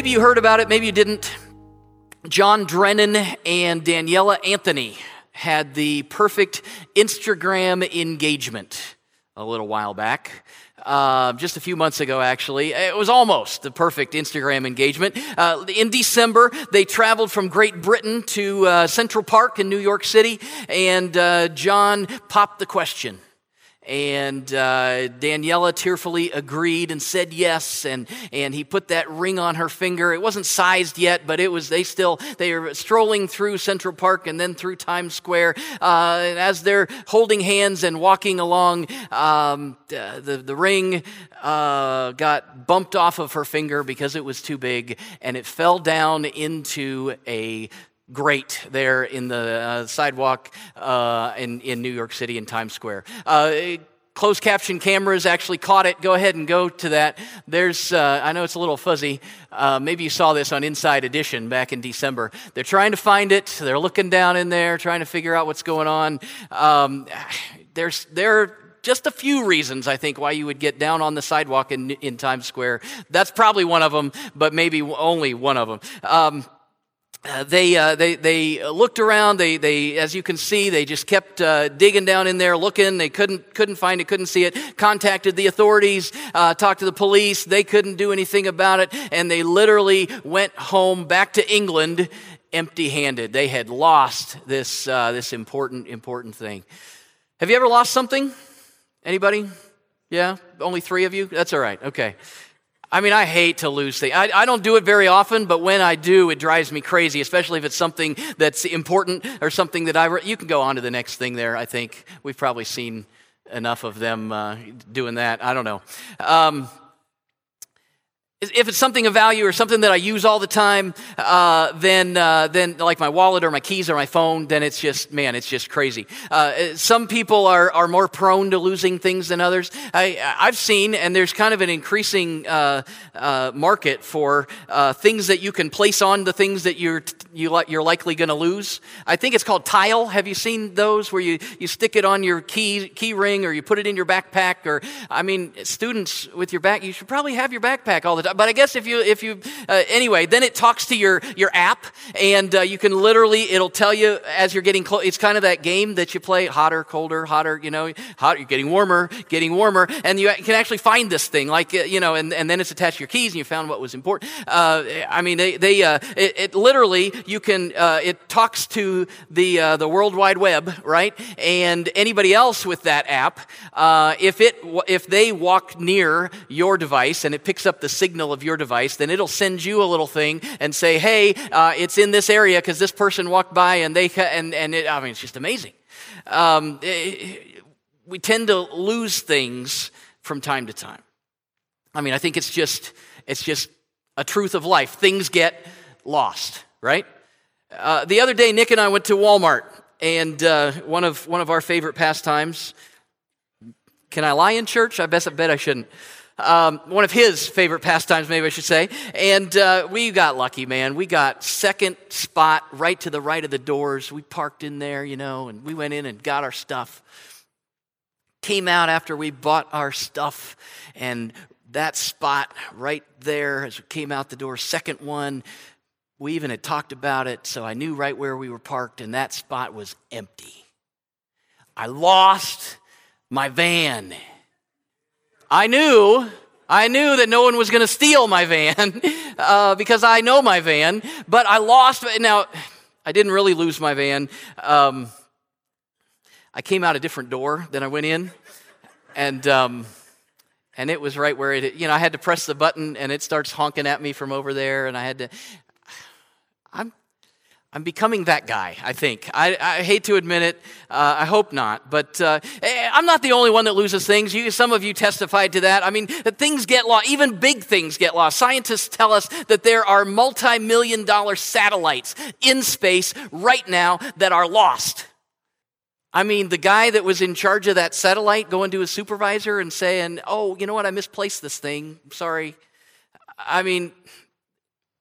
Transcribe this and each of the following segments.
maybe you heard about it, maybe you didn't. John Drennan and Daniela Anthony had the perfect Instagram engagement a little while back. Uh, just a few months ago, actually. It was almost the perfect Instagram engagement. Uh, in December, they traveled from Great Britain to uh, Central Park in New York City, and uh, John popped the question and uh, Daniela tearfully agreed and said yes. And, and he put that ring on her finger. It wasn't sized yet, but it was, they still, they were strolling through Central Park and then through Times Square. Uh, and as they're holding hands and walking along, um, the, the ring uh, got bumped off of her finger because it was too big and it fell down into a grate there in the uh, sidewalk uh, in, in New York City in Times Square. Uh, closed caption cameras actually caught it. Go ahead and go to that. There's, uh, I know it's a little fuzzy. Uh, maybe you saw this on Inside Edition back in December. They're trying to find it. They're looking down in there, trying to figure out what's going on. Um, there's, there are just a few reasons, I think, why you would get down on the sidewalk in, in Times Square. That's probably one of them, but maybe only one of them. Um, uh, they, uh, they, they looked around. They, they, as you can see, they just kept uh, digging down in there, looking. They couldn't, couldn't find it, couldn't see it. Contacted the authorities, uh, talked to the police. They couldn't do anything about it, and they literally went home back to England empty-handed. They had lost this, uh, this important, important thing. Have you ever lost something? Anybody? Yeah, only three of you. That's all right. Okay. I mean, I hate to lose things. I, I, don't do it very often, but when I do, it drives me crazy, especially if it's something that's important or something that I. Re- you can go on to the next thing there, I think. We've probably seen enough of them uh, doing that. I don't know. Um, if it's something of value or something that I use all the time, uh, then, uh, then like my wallet or my keys or my phone, then it's just, man, it's just crazy. Uh, some people are, are more prone to losing things than others. I, I've seen, and there's kind of an increasing uh, uh, market for uh, things that you can place on the things that you're, you, you're likely going to lose. I think it's called tile. Have you seen those where you, you stick it on your key, key ring or you put it in your backpack? Or, I mean, students with your back, you should probably have your backpack all the time but I guess if you, if you, uh, anyway, then it talks to your, your app and uh, you can literally, it'll tell you as you're getting close. It's kind of that game that you play hotter, colder, hotter, you know, hot, you're getting warmer, getting warmer. And you can actually find this thing like, uh, you know, and, and then it's attached to your keys and you found what was important. Uh, I mean, they, they uh, it, it, literally, you can, uh, it talks to the, the World Wide Web, right? And anybody else with that app, if it, if they walk near your device and it picks up the signal signal of your device, then it'll send you a little thing and say, hey, uh, it's in this area because this person walked by and they, and, and it, I mean, it's just amazing. Um, it, we tend to lose things from time to time. I mean, I think it's just, it's just a truth of life. Things get lost, right? Uh, the other day, Nick and I went to Walmart, and uh, one of one of our favorite pastimes. Can I lie in church? I bet I bet I shouldn't um, one of his favorite pastimes, maybe I should say. And uh, we got lucky, man. We got second spot right to the right of the doors. We parked in there, you know, and we went in and got our stuff. Came out after we bought our stuff, and that spot right there as we came out the door, second one, we even had talked about it, so I knew right where we were parked, and that spot was empty. I lost my van I knew, I knew that no one was going to steal my van uh, because I know my van, but I lost. Now, I didn't really lose my van. Um, I came out a different door than I went in, and um, and it was right where it. You know, I had to press the button, and it starts honking at me from over there, and I had to. I'm I'm becoming that guy, I think. I, I hate to admit it. Uh, I hope not. But uh, eh, I'm not the only one that loses things. You, some of you testified to that. I mean, things get lost. Even big things get lost. Scientists tell us that there are multi million dollar satellites in space right now that are lost. I mean, the guy that was in charge of that satellite going to his supervisor and saying, Oh, you know what? I misplaced this thing. I'm sorry. I mean,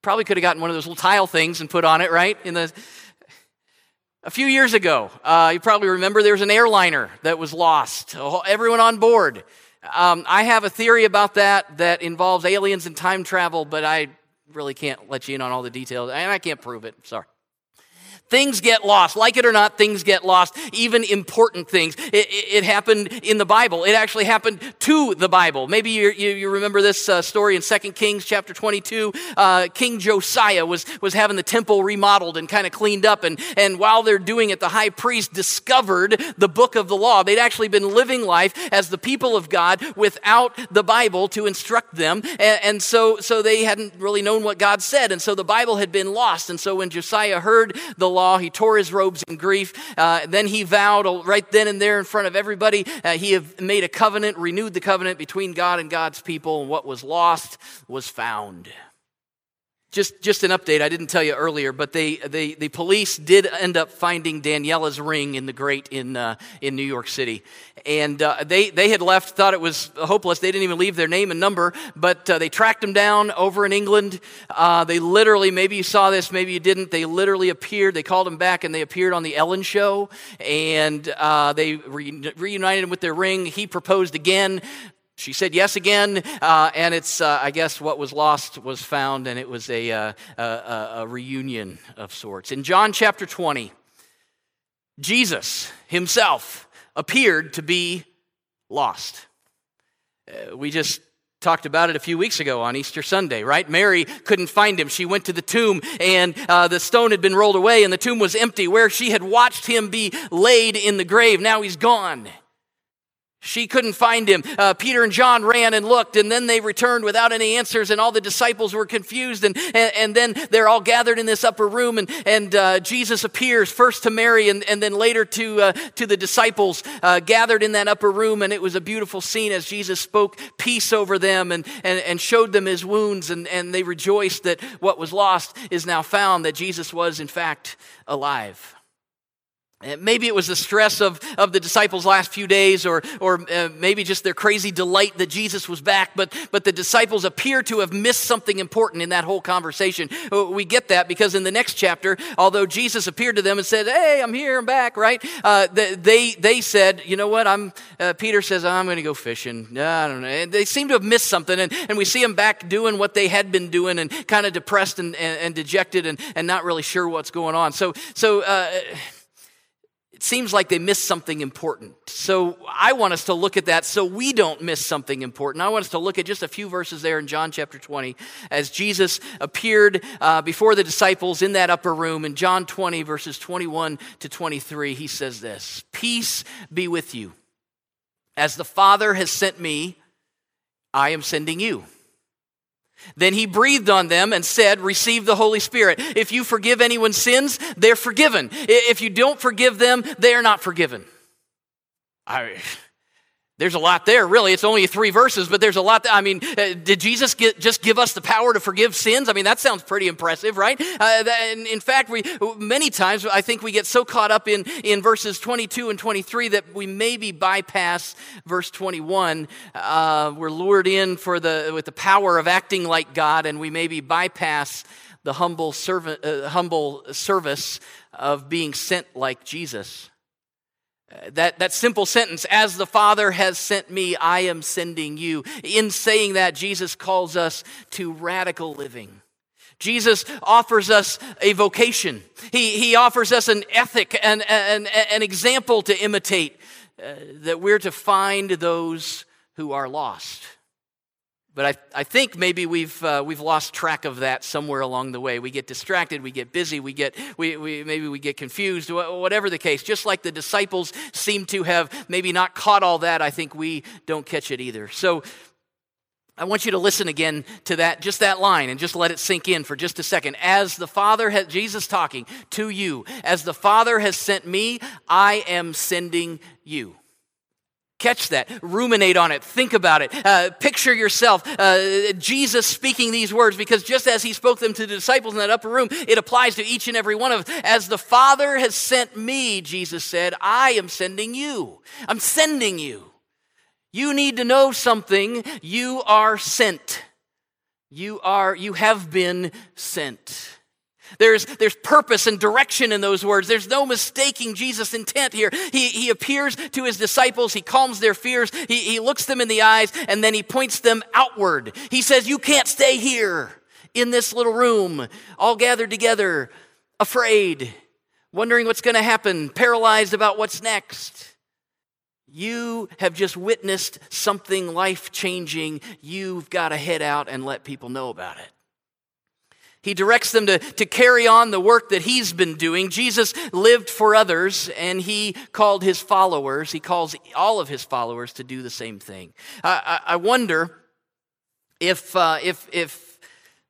Probably could have gotten one of those little tile things and put on it, right? In the a few years ago, uh, you probably remember there was an airliner that was lost. Everyone on board. Um, I have a theory about that that involves aliens and time travel, but I really can't let you in on all the details, and I can't prove it. Sorry. Things get lost. Like it or not, things get lost, even important things. It, it, it happened in the Bible. It actually happened to the Bible. Maybe you, you, you remember this uh, story in 2 Kings chapter 22. Uh, King Josiah was, was having the temple remodeled and kind of cleaned up. And, and while they're doing it, the high priest discovered the book of the law. They'd actually been living life as the people of God without the Bible to instruct them. And, and so, so they hadn't really known what God said. And so the Bible had been lost. And so when Josiah heard the law, he tore his robes in grief. Uh, then he vowed right then and there in front of everybody, uh, he made a covenant, renewed the covenant between God and God's people, and what was lost was found. Just, just an update. I didn't tell you earlier, but they, they, the police did end up finding Daniela's ring in the grate in, uh, in New York City. And uh, they, they had left, thought it was hopeless. They didn't even leave their name and number, but uh, they tracked them down over in England. Uh, they literally, maybe you saw this, maybe you didn't. They literally appeared. They called them back and they appeared on the Ellen show. And uh, they re- reunited with their ring. He proposed again. She said yes again, uh, and it's, uh, I guess, what was lost was found, and it was a, uh, a, a, reunion of sorts. In John chapter 20, Jesus himself appeared to be lost. Uh, we just talked about it a few weeks ago on Easter Sunday, right? Mary couldn't find him. She went to the tomb and uh, the stone had been rolled away and the tomb was empty where she had watched him be laid in the grave. Now he's gone. She couldn't find him. Uh, Peter and John ran and looked, and then they returned without any answers, and all the disciples were confused. And, and, and then they're all gathered in this upper room, and, and uh, Jesus appears first to Mary and, and then later to, uh, to the disciples uh, gathered in that upper room. And it was a beautiful scene as Jesus spoke peace over them and, and, and showed them his wounds, and, and they rejoiced that what was lost is now found, that Jesus was, in fact, alive. Maybe it was the stress of, of the disciples' last few days, or, or uh, maybe just their crazy delight that Jesus was back, but, but the disciples appear to have missed something important in that whole conversation. Uh, we get that because in the next chapter, although Jesus appeared to them and said, Hey, I'm here, I'm back, right? Uh, they, they said, You know what? I'm, uh, Peter says, I'm going to go fishing. I don't know. And they seem to have missed something, and, and we see them back doing what they had been doing and kind of depressed and, and, and dejected and, and not really sure what's going on. So, so, uh, it seems like they missed something important. So I want us to look at that so we don't miss something important. I want us to look at just a few verses there in John chapter 20 as Jesus appeared uh, before the disciples in that upper room. In John 20, verses 21 to 23, he says this Peace be with you. As the Father has sent me, I am sending you. Then he breathed on them and said, Receive the Holy Spirit. If you forgive anyone's sins, they're forgiven. If you don't forgive them, they are not forgiven. I, there's a lot there, really. It's only three verses, but there's a lot. There. I mean, uh, did Jesus get, just give us the power to forgive sins? I mean, that sounds pretty impressive, right? Uh, that, in fact, we many times I think we get so caught up in in verses 22 and 23 that we maybe bypass verse 21. Uh, we're lured in for the with the power of acting like God, and we maybe bypass the humble servant, uh, humble service of being sent like Jesus. That, that simple sentence, as the Father has sent me, I am sending you. In saying that, Jesus calls us to radical living. Jesus offers us a vocation. He, he offers us an ethic, and an, an example to imitate, uh, that we're to find those who are lost. But I, I think maybe we've, uh, we've lost track of that somewhere along the way. We get distracted, we get busy, we get, we, we, maybe we get confused, whatever the case. Just like the disciples seem to have maybe not caught all that, I think we don't catch it either. So I want you to listen again to that, just that line, and just let it sink in for just a second. As the Father has, Jesus talking to you, as the Father has sent me, I am sending you. Catch that, ruminate on it, think about it, uh, picture yourself, uh, Jesus speaking these words, because just as he spoke them to the disciples in that upper room, it applies to each and every one of us. As the Father has sent me, Jesus said, I am sending you. I'm sending you. You need to know something. You are sent. You are, you have been sent. There's, there's purpose and direction in those words. There's no mistaking Jesus' intent here. He, he appears to his disciples, he calms their fears, he, he looks them in the eyes, and then he points them outward. He says, You can't stay here. in this little room, all gathered together, afraid, wondering what's going to happen, paralyzed about what's next. You have just witnessed something life changing. You've got to head out and let people know about it. He directs them to, to carry on the work that he's been doing. Jesus lived for others, and he called his followers, he calls all of his followers to do the same thing. I, I, I wonder if, uh, if, if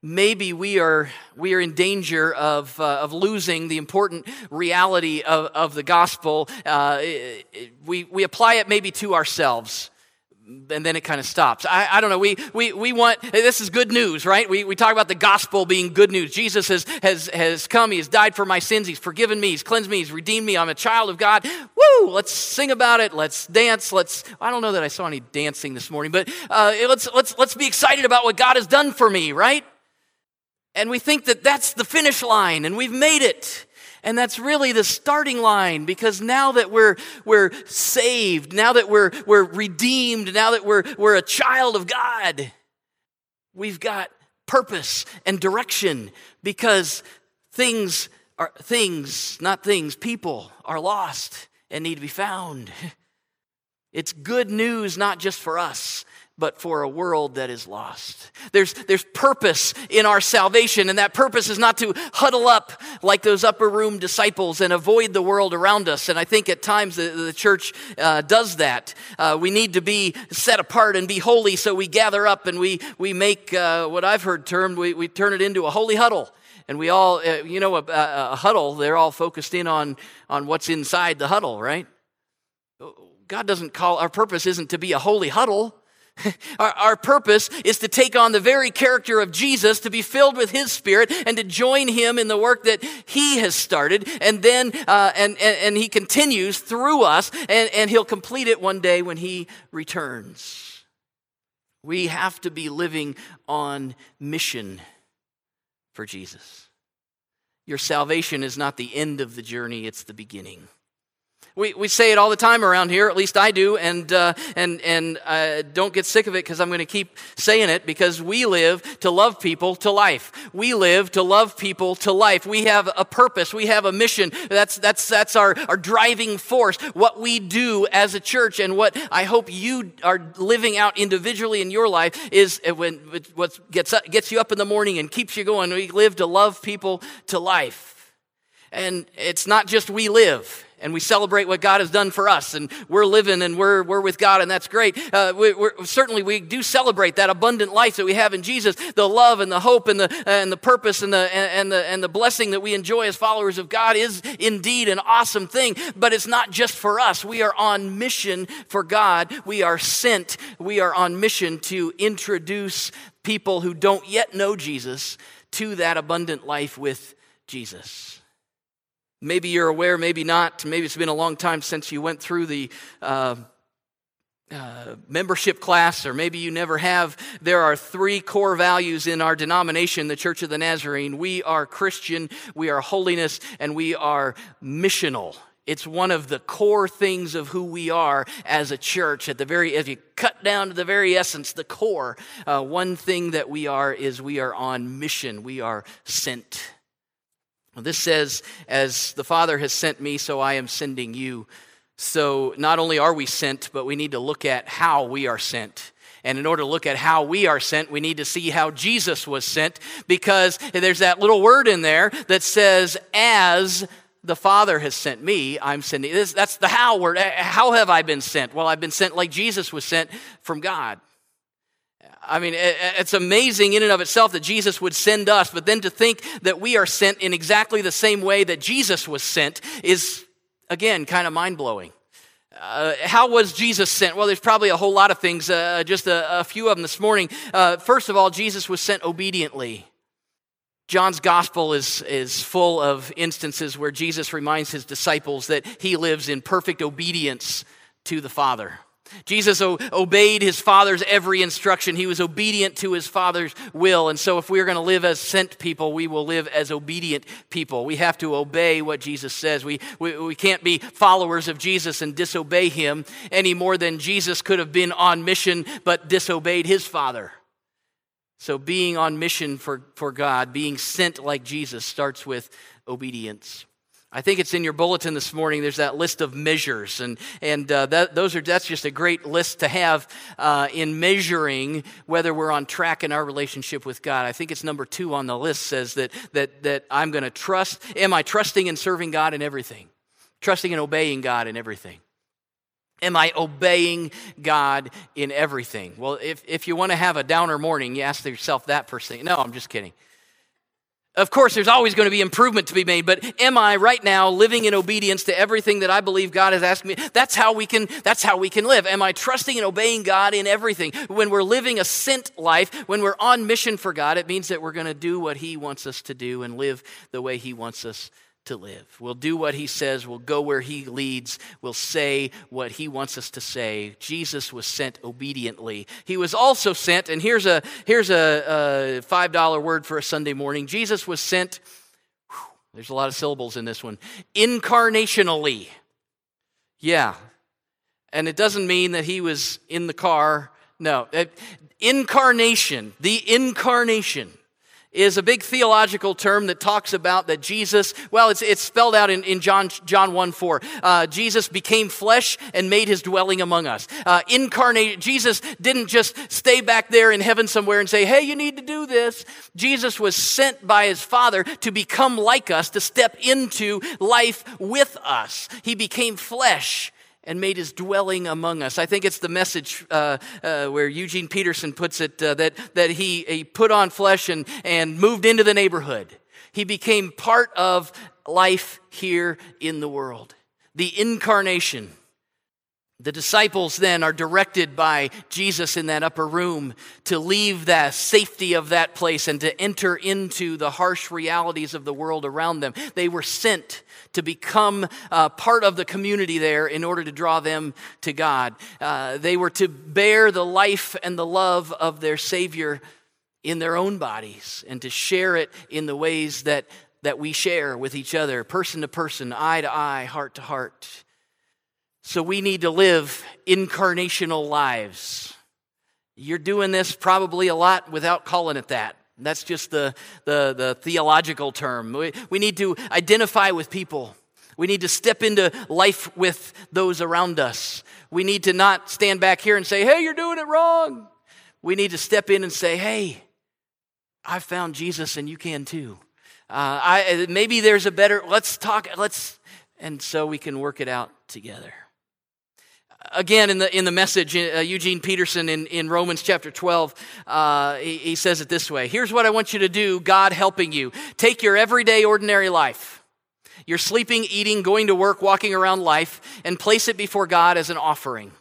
maybe we are, we are in danger of, uh, of losing the important reality of, of the gospel. Uh, we, we apply it maybe to ourselves and then it kind of stops. I, I don't know. We, we, we want, this is good news, right? We, we talk about the gospel being good news. Jesus has, has, has come. He has died for my sins. He's forgiven me. He's cleansed me. He's redeemed me. I'm a child of God. Woo! Let's sing about it. Let's dance. Let's, I don't know that I saw any dancing this morning, but uh, let's, let's, let's be excited about what God has done for me, right? And we think that that's the finish line and we've made it. And that's really the starting line because now that we're, we're saved, now that we're, we're redeemed, now that we're, we're a child of God, we've got purpose and direction because things are things, not things, people are lost and need to be found. It's good news, not just for us, but for a world that is lost. There's, there's purpose in our salvation, and that purpose is not to huddle up like those upper room disciples and avoid the world around us. And I think at times the, the church uh, does that. Uh, we need to be set apart and be holy, so we gather up and we, we make uh, what I've heard termed, we, we turn it into a holy huddle. And we all, uh, you know, a, a huddle, they're all focused in on, on what's inside the huddle, right? God doesn't call, our purpose isn't to be a holy huddle. Our, our, purpose is to take on the very character of Jesus, to be filled with His Spirit, and to join Him in the work that He has started. And then, uh, and, and, and, He continues through us, and, and He'll complete it one day when He returns. We have to be living on mission for Jesus. Your salvation is not the end of the journey, it's the beginning. We, we say it all the time around here, at least I do, and, uh, and, and uh, don't get sick of it because I'm going to keep saying it because we live to love people to life. We live to love people to life. We have a purpose, we have a mission. That's, that's, that's our, our driving force. What we do as a church and what I hope you are living out individually in your life is when, what gets, gets you up in the morning and keeps you going. We live to love people to life. And it's not just we live and we celebrate what God has done for us, and we're living and we're, we're with God, and that's great. Uh, we, certainly, we do celebrate that abundant life that we have in Jesus, the love and the hope and the, and the purpose and the, and, the, and the blessing that we enjoy as followers of God is indeed an awesome thing, but it's not just for us. We are on mission for God. We are sent, we are on mission to introduce people who don't yet know Jesus to that abundant life with Jesus. Maybe you're aware, maybe not. Maybe it's been a long time since you went through the uh, uh, membership class, or maybe you never have. There are three core values in our denomination, the Church of the Nazarene. We are Christian, we are holiness, and we are missional. It's one of the core things of who we are as a church. At the very, if you cut down to the very essence, the core, uh, one thing that we are is we are on mission. We are sent. This says, As the Father has sent me, so I am sending you. So not only are we sent, but we need to look at how we are sent. And in order to look at how we are sent, we need to see how Jesus was sent because there's that little word in there that says, as the Father has sent me, I'm sending. That's the how word. How have I been sent? Well, I've been sent like Jesus was sent from God. I mean, it's amazing in and of itself that Jesus would send us, but then to think that we are sent in exactly the same way that Jesus was sent is, again, kind of mind blowing. Uh, how was Jesus sent? Well, there's probably a whole lot of things, uh, just a, a, few of them this morning. Uh, first of all, Jesus was sent obediently. John's gospel is, is full of instances where Jesus reminds his disciples that he lives in perfect obedience to the Father. Jesus o- obeyed his father's every instruction. He was obedient to his father's will. And so, if we are going to live as sent people, we will live as obedient people. We have to obey what Jesus says. We, we, we can't be followers of Jesus and disobey him any more than Jesus could have been on mission but disobeyed his father. So, being on mission for, for God, being sent like Jesus, starts with obedience. I think it's in your bulletin this morning. There's that list of measures, and and uh, that, those are that's just a great list to have uh, in measuring whether we're on track in our relationship with God. I think it's number two on the list. Says that that that I'm going to trust. Am I trusting and serving God in everything? Trusting and obeying God in everything. Am I obeying God in everything? Well, if, if you want to have a downer morning, you ask yourself that first thing. No, I'm just kidding. Of course, there's always going to be improvement to be made, but am I right now living in obedience to everything that I believe God has asked me? That's how we can, that's how we can live. Am I trusting and obeying God in everything? When we're living a sent life, when we're on mission for God, it means that we're going to do what He wants us to do and live the way He wants us to live. We'll do what he says, we'll go where he leads, we'll say what he wants us to say. Jesus was sent obediently. He was also sent, and here's a here's a, a $5 word for a Sunday morning. Jesus was sent, whew, there's a lot of syllables in this one, incarnationally. Yeah. And it doesn't mean that he was in the car. No. Incarnation, the incarnation is a big theological term that talks about that Jesus, well, it's, it's spelled out in, in John, John 1 4. Uh, Jesus became flesh and made his dwelling among us. Uh, incarnate, Jesus didn't just stay back there in heaven somewhere and say, hey, you need to do this. Jesus was sent by his Father to become like us, to step into life with us. He became flesh and made his dwelling among us. I think it's the message uh, uh, where Eugene Peterson puts it uh, that, that he, he put on flesh and, and moved into the neighborhood. He became part of life here in the world. The incarnation. The disciples then are directed by Jesus in that upper room to leave the safety of that place and to enter into the harsh realities of the world around them. They were sent to become uh, part of the community there in order to draw them to God. Uh, they were to bear the life and the love of their Savior in their own bodies and to share it in the ways that, that we share with each other, person to person, eye to eye, heart to heart. So we need to live incarnational lives. You're doing this probably a lot without calling it that. That's just the, the, the theological term. We, we need to identify with people. We need to step into life with those around us. We need to not stand back here and say, hey, you're doing it wrong. We need to step in and say, hey, I found Jesus and you can too. Uh, I, maybe there's a better, let's talk, let's, and so we can work it out together again in the in the message uh, eugene peterson in, in romans chapter 12 uh, he, he says it this way here's what i want you to do god helping you. Take your everyday ordinary life your sleeping eating going to work walking around life and place it before god as an offering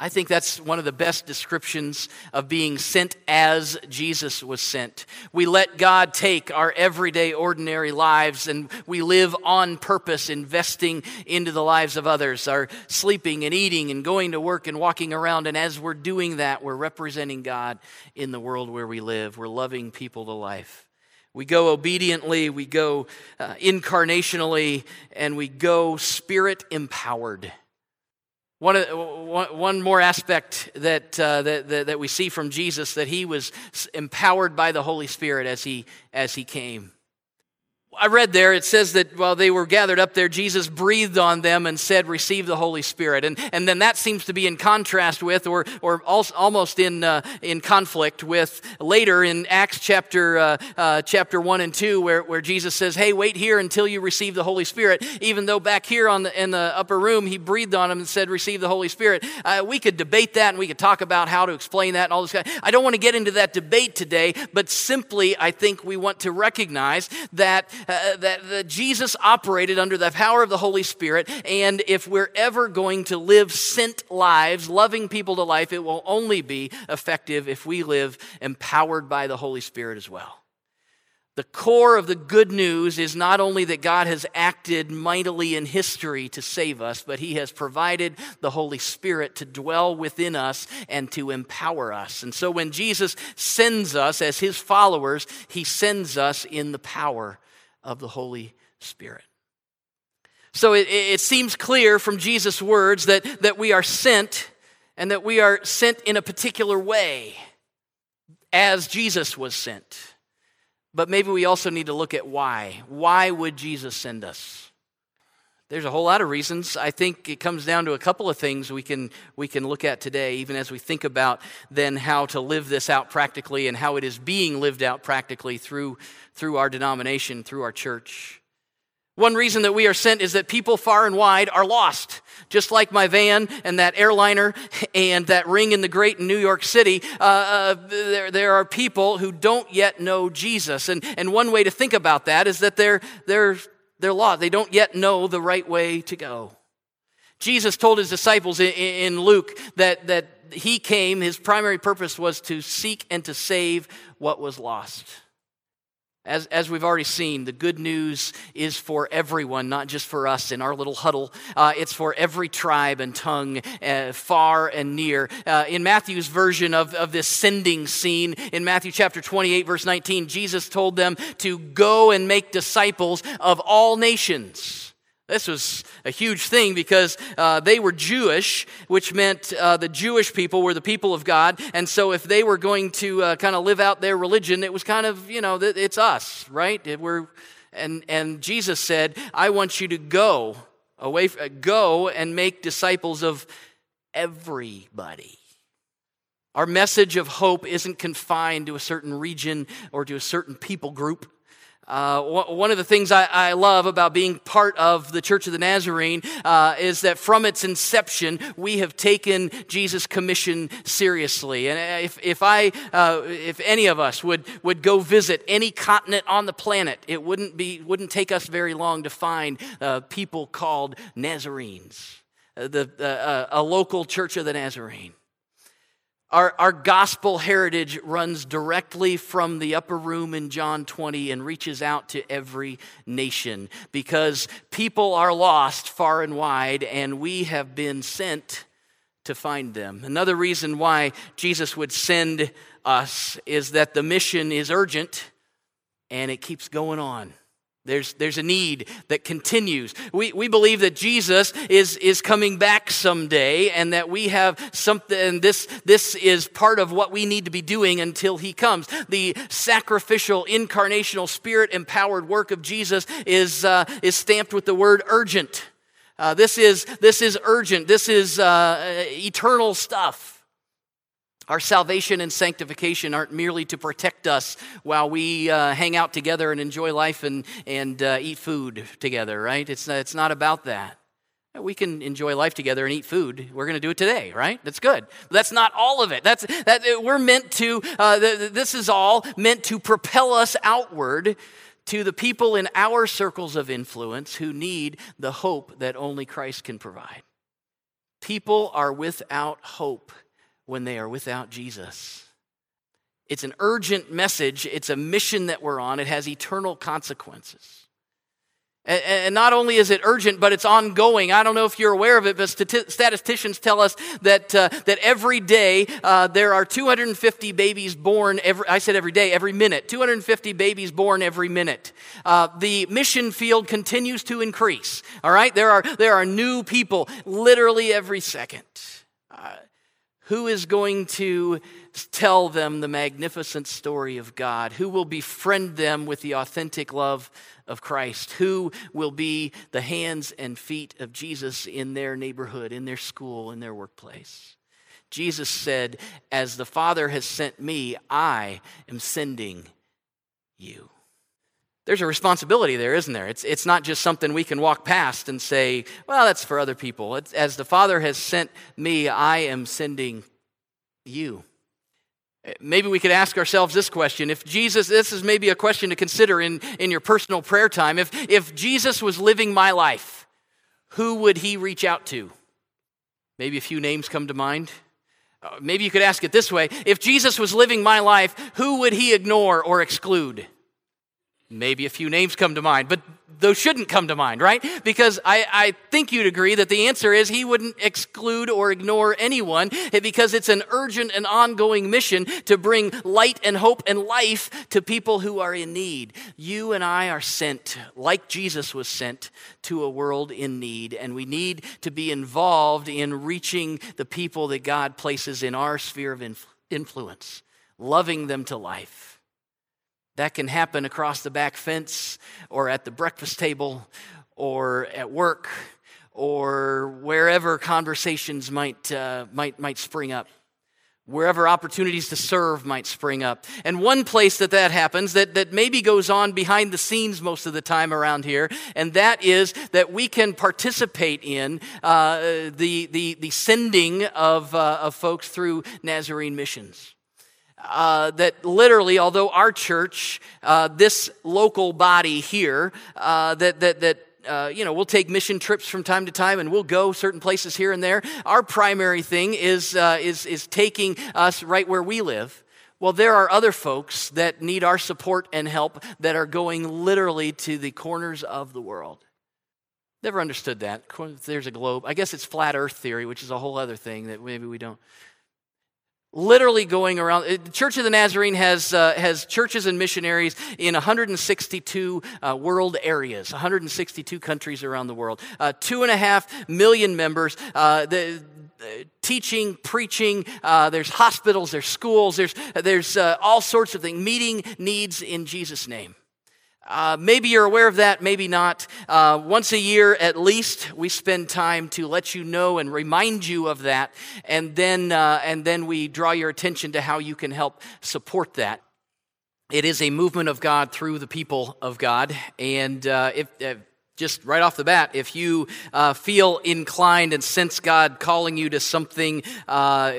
I think that's one of the best descriptions of being sent as Jesus was sent. We let God take our everyday, ordinary lives and we live on purpose, investing into the lives of others, our sleeping and eating and going to work and walking around. And as we're doing that, we're representing God in the world where we live. We're loving people to life. We go obediently, we go uh, incarnationally, and we go spirit empowered. One, one more aspect that, uh, that, that, that we see from Jesus that he was empowered by the Holy Spirit as he, as he came. I read there, it says that while they were gathered up there, Jesus breathed on them and said, Receive the Holy Spirit. And, and then that seems to be in contrast with, or, or almost in, uh, in conflict with later in Acts chapter, uh, uh, chapter 1 and 2, where, where Jesus says, Hey, wait here until you receive the Holy Spirit. Even though back here on the, in the upper room, he breathed on them and said, Receive the Holy Spirit. Uh, we could debate that and we could talk about how to explain that and all this. Kind of, I don't want to get into that debate today, but simply I think we want to recognize that that, that Jesus operated under the power of the Holy Spirit. And if we're ever going to live sent lives, loving people to life, it will only be effective if we live empowered by the Holy Spirit as well. The core of the good news is not only that God has acted mightily in history to save us, but He has provided the Holy Spirit to dwell within us and to empower us. And so when Jesus sends us as His followers, He sends us in the power of the Holy Spirit. So it, it seems clear from Jesus' words that, that we are sent and that we are sent in a particular way. as Jesus was sent. But maybe we also need to look at why. Why would Jesus send us? There's a whole lot of reasons. I think it comes down to a couple of things we can, we can look at today, even as we think about then how to live this out practically and how it is being lived out practically through, through our denomination, through our church. One reason that we are sent is that people far and wide are lost. Just like my van and that airliner and that ring in the grate in New York City, uh, uh, there, there are people who don't yet know Jesus. And, and one way to think about that is that they're, they're, they're lost. They don't yet know the right way to go. Jesus told his disciples in Luke that, that he came, his primary purpose was to seek and to save what was lost. As, as we've already seen, the good news is for everyone, not just for us in our little huddle. Uh, it's for every tribe and tongue, uh, far and near. Uh, in Matthew's version of, of this sending scene, in Matthew chapter 28, verse 19, Jesus told them to go and make disciples of all nations. This was a huge thing because uh, they were Jewish, which meant uh, the Jewish people were the people of God. And so if they were going to uh, kind of live out their religion, it was kind of, you know, it's us, right? It, we're, and, and Jesus said, I want you to go away, go and make disciples of everybody. Our message of hope isn't confined to a certain region or to a certain people group. Uh, one of the things I, I, love about being part of the Church of the Nazarene uh, is that from its inception, we have taken Jesus' commission seriously. And if, if, I, uh, if any of us would, would go visit any continent on the planet, it wouldn't, be, wouldn't take us very long to find uh, people called Nazarenes, uh, the, uh, a local Church of the Nazarene. Our, our gospel heritage runs directly from the upper room in John 20 and reaches out to every nation because people are lost far and wide, and we have been sent to find them. Another reason why Jesus would send us is that the mission is urgent and it keeps going on. There's, there's a need that continues. We, we believe that Jesus is, is coming back someday and that we have something, and this, this is part of what we need to be doing until he comes. The sacrificial, incarnational, spirit empowered work of Jesus is, uh, is stamped with the word urgent. Uh, this, is, this is urgent, this is uh, eternal stuff. Our salvation and sanctification aren't merely to protect us while we uh, hang out together and enjoy life and, and uh, eat food together, right? It's, it's not about that. We can enjoy life together and eat food. We're going to do it today, right? That's good. That's not all of it. That's that we're meant to. Uh, this is all meant to propel us outward to the people in our circles of influence who need the hope that only Christ can provide. People are without hope when they are without Jesus. It's an urgent message, it's a mission that we're on, it has eternal consequences. And not only is it urgent, but it's ongoing. I don't know if you're aware of it, but statisticians tell us that, uh, that every day uh, there are 250 babies born, every, I said every day, every minute. 250 babies born every minute. Uh, the mission field continues to increase, all right? There are, there are new people literally every second. Who is going to tell them the magnificent story of God? Who will befriend them with the authentic love of Christ? Who will be the hands and feet of Jesus in their neighborhood, in their school, in their workplace? Jesus said, As the Father has sent me, I am sending you there's a responsibility there, isn't there? It's, it's not just something we can walk past and say, well, that's for other people. It's, as the Father has sent me, I am sending you. Maybe we could ask ourselves this question. If Jesus, this is maybe a question to consider in, in your personal prayer time. If, if Jesus was living my life, who would he reach out to? Maybe a few names come to mind. Uh, maybe you could ask it this way If Jesus was living my life, who would he ignore or exclude? Maybe a few names come to mind, but those shouldn't come to mind, right? Because I, I think you'd agree that the answer is he wouldn't exclude or ignore anyone because it's an urgent and ongoing mission to bring light and hope and life to people who are in need. You and I are sent, like Jesus was sent, to a world in need, and we need to be involved in reaching the people that God places in our sphere of influence loving them to life. That can happen across the back fence or at the breakfast table or at work or wherever conversations might, uh, might, might spring up wherever opportunities to serve might spring up. And one place that that happens that, that maybe goes on behind the scenes most of the time around here, and that is that we can participate in uh, the, the, the sending of, uh, of folks through Nazarene missions. Uh, that literally, although our church, uh, this local body here, uh, that, that, that uh, you know, we'll take mission trips from time to time and we'll go certain places here and there. Our primary thing is, uh, is, is taking us right where we live. Well, there are other folks that need our support and help that are going literally to the corners of the world. Never understood that. There's a globe. I guess it's flat earth theory, which is a whole other thing that maybe we don't literally going around. The Church of the Nazarene has, uh, has churches and missionaries in 162 uh, world areas, 162 countries around the world, uh, two and a half million members. Uh, the, teaching, preaching, uh, there's hospitals, there's schools, there's, there's uh, all sorts of things, meeting needs in Jesus' name. Uh, maybe you're aware of that, maybe not. Uh, once a year at least, we spend time to let you know and remind you of that, and then, uh, and then we draw your attention to how you can help support that. It is a movement of God through the people of God, and uh, if, if just right off the bat, if you uh, feel inclined and sense God calling you to something uh,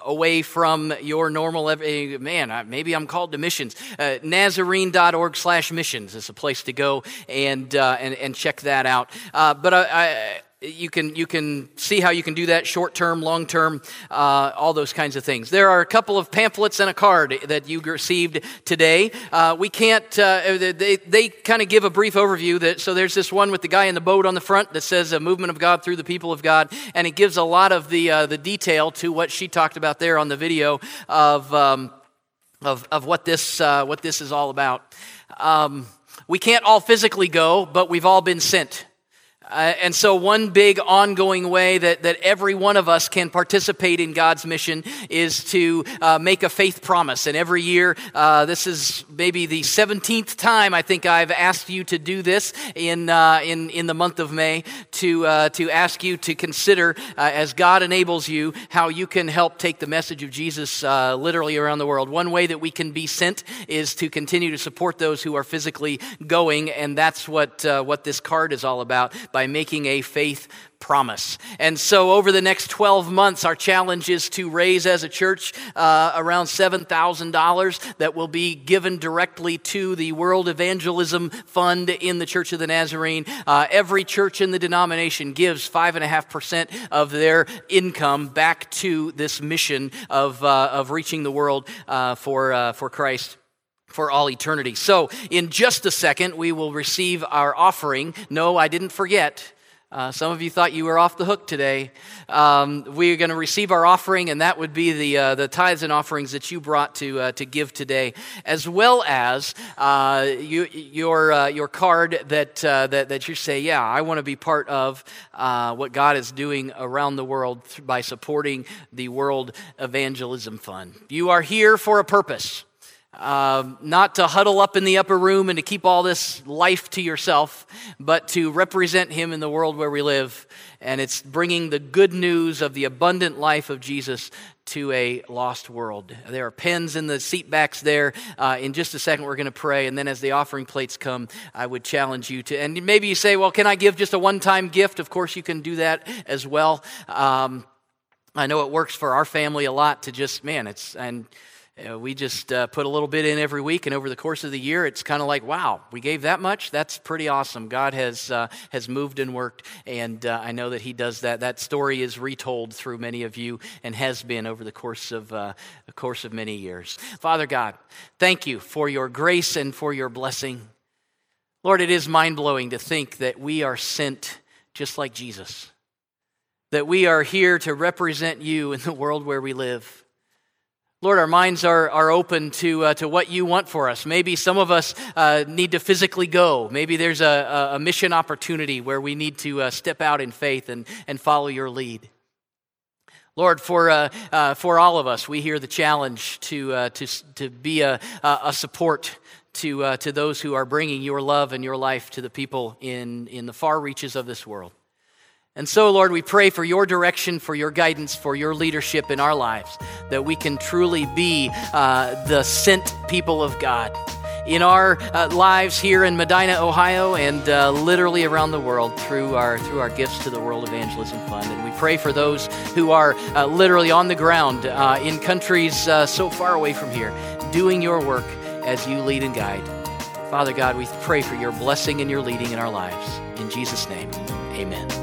away from your normal man maybe i'm called to missions. Uh, nazarene.org slash missions is a place to go and, uh, and, and check that out. Uh, but I, I you can you can see how you can do that short term long term uh, all those kinds of things. There are a couple of pamphlets and a card that you received today. Uh, we can't uh, they, they kind of give a brief overview that so there's this one with the guy in the boat on the front that says a movement of god through the people of god and it gives a lot of the uh, the detail to what she talked about there on the video of um, of, of what this uh, what this is all about. Um, we can't all physically go but we've all been sent uh, and so, one big ongoing way that, that every one of us can participate in God's mission is to uh, make a faith promise. And every year, uh, this is maybe the 17th time I think I've asked you to do this in, uh, in, in the month of May to, uh, to ask you to consider, uh, as God enables you, how you can help take the message of Jesus literally around the world. One way that we can be sent is to continue to support those who are physically going, and that's what, what this card is all about. By by making a faith promise. And so, over the next 12 months, our challenge is to raise as a church uh, around $7,000 that will be given directly to the World Evangelism Fund in the Church of the Nazarene. Uh, every church in the denomination gives 5.5% of their income back to this mission of, uh, of reaching the world uh, for, uh, for Christ for all eternity. So, in just a second, we will receive our offering. No, I didn't forget. Uh, some of you thought you were off the hook today. Um, we're going to receive our offering, and that would be the, uh, the tithes and offerings that you brought to, uh, to give today, as well as uh, you, your, uh, your card that, uh, that, that you say, Yeah, I want to be part of what God is doing around the world by supporting the World Evangelism Fund. You are here for a purpose. Um, not to huddle up in the upper room and to keep all this life to yourself, but to represent Him in the world where we live. And it's bringing the good news of the abundant life of Jesus to a lost world. There are pens in the seat backs there. Uh, in just a second, we're going to pray. And then as the offering plates come, I would challenge you to. And maybe you say, well, can I give just a one time gift? Of course, you can do that as well. Um, I know it works for our family a lot to just, man, it's, and, uh, we just uh, put a little bit in every week, and over the course of the year, it's kind of like, wow, we gave that much. That's pretty awesome. God has uh, has moved and worked, and uh, I know that He does that. That story is retold through many of you, and has been over the course of uh, the course of many years. Father God, thank you for your grace and for your blessing. Lord, it is mind blowing to think that we are sent just like Jesus, that we are here to represent you in the world where we live. Lord, our minds are, are open to, uh, to what you want for us. Maybe some of us uh, need to physically go. Maybe there's a, a mission opportunity where we need to uh, step out in faith and, and follow your lead. Lord, for, uh, uh, for all of us, we hear the challenge to, uh, to, to be a, a support to, to those who are bringing your love and your life to the people in, in the far reaches of this world. And so, Lord, we pray for your direction, for your guidance, for your leadership in our lives, that we can truly be uh, the sent people of God in our uh, lives here in Medina, Ohio, and uh, literally around the world through our through our gifts to the World Evangelism Fund. And we pray for those who are uh, literally on the ground uh, in countries uh, so far away from here, doing your work as you lead and guide. Father God, we pray for your blessing and your leading in our lives. In Jesus' name, Amen.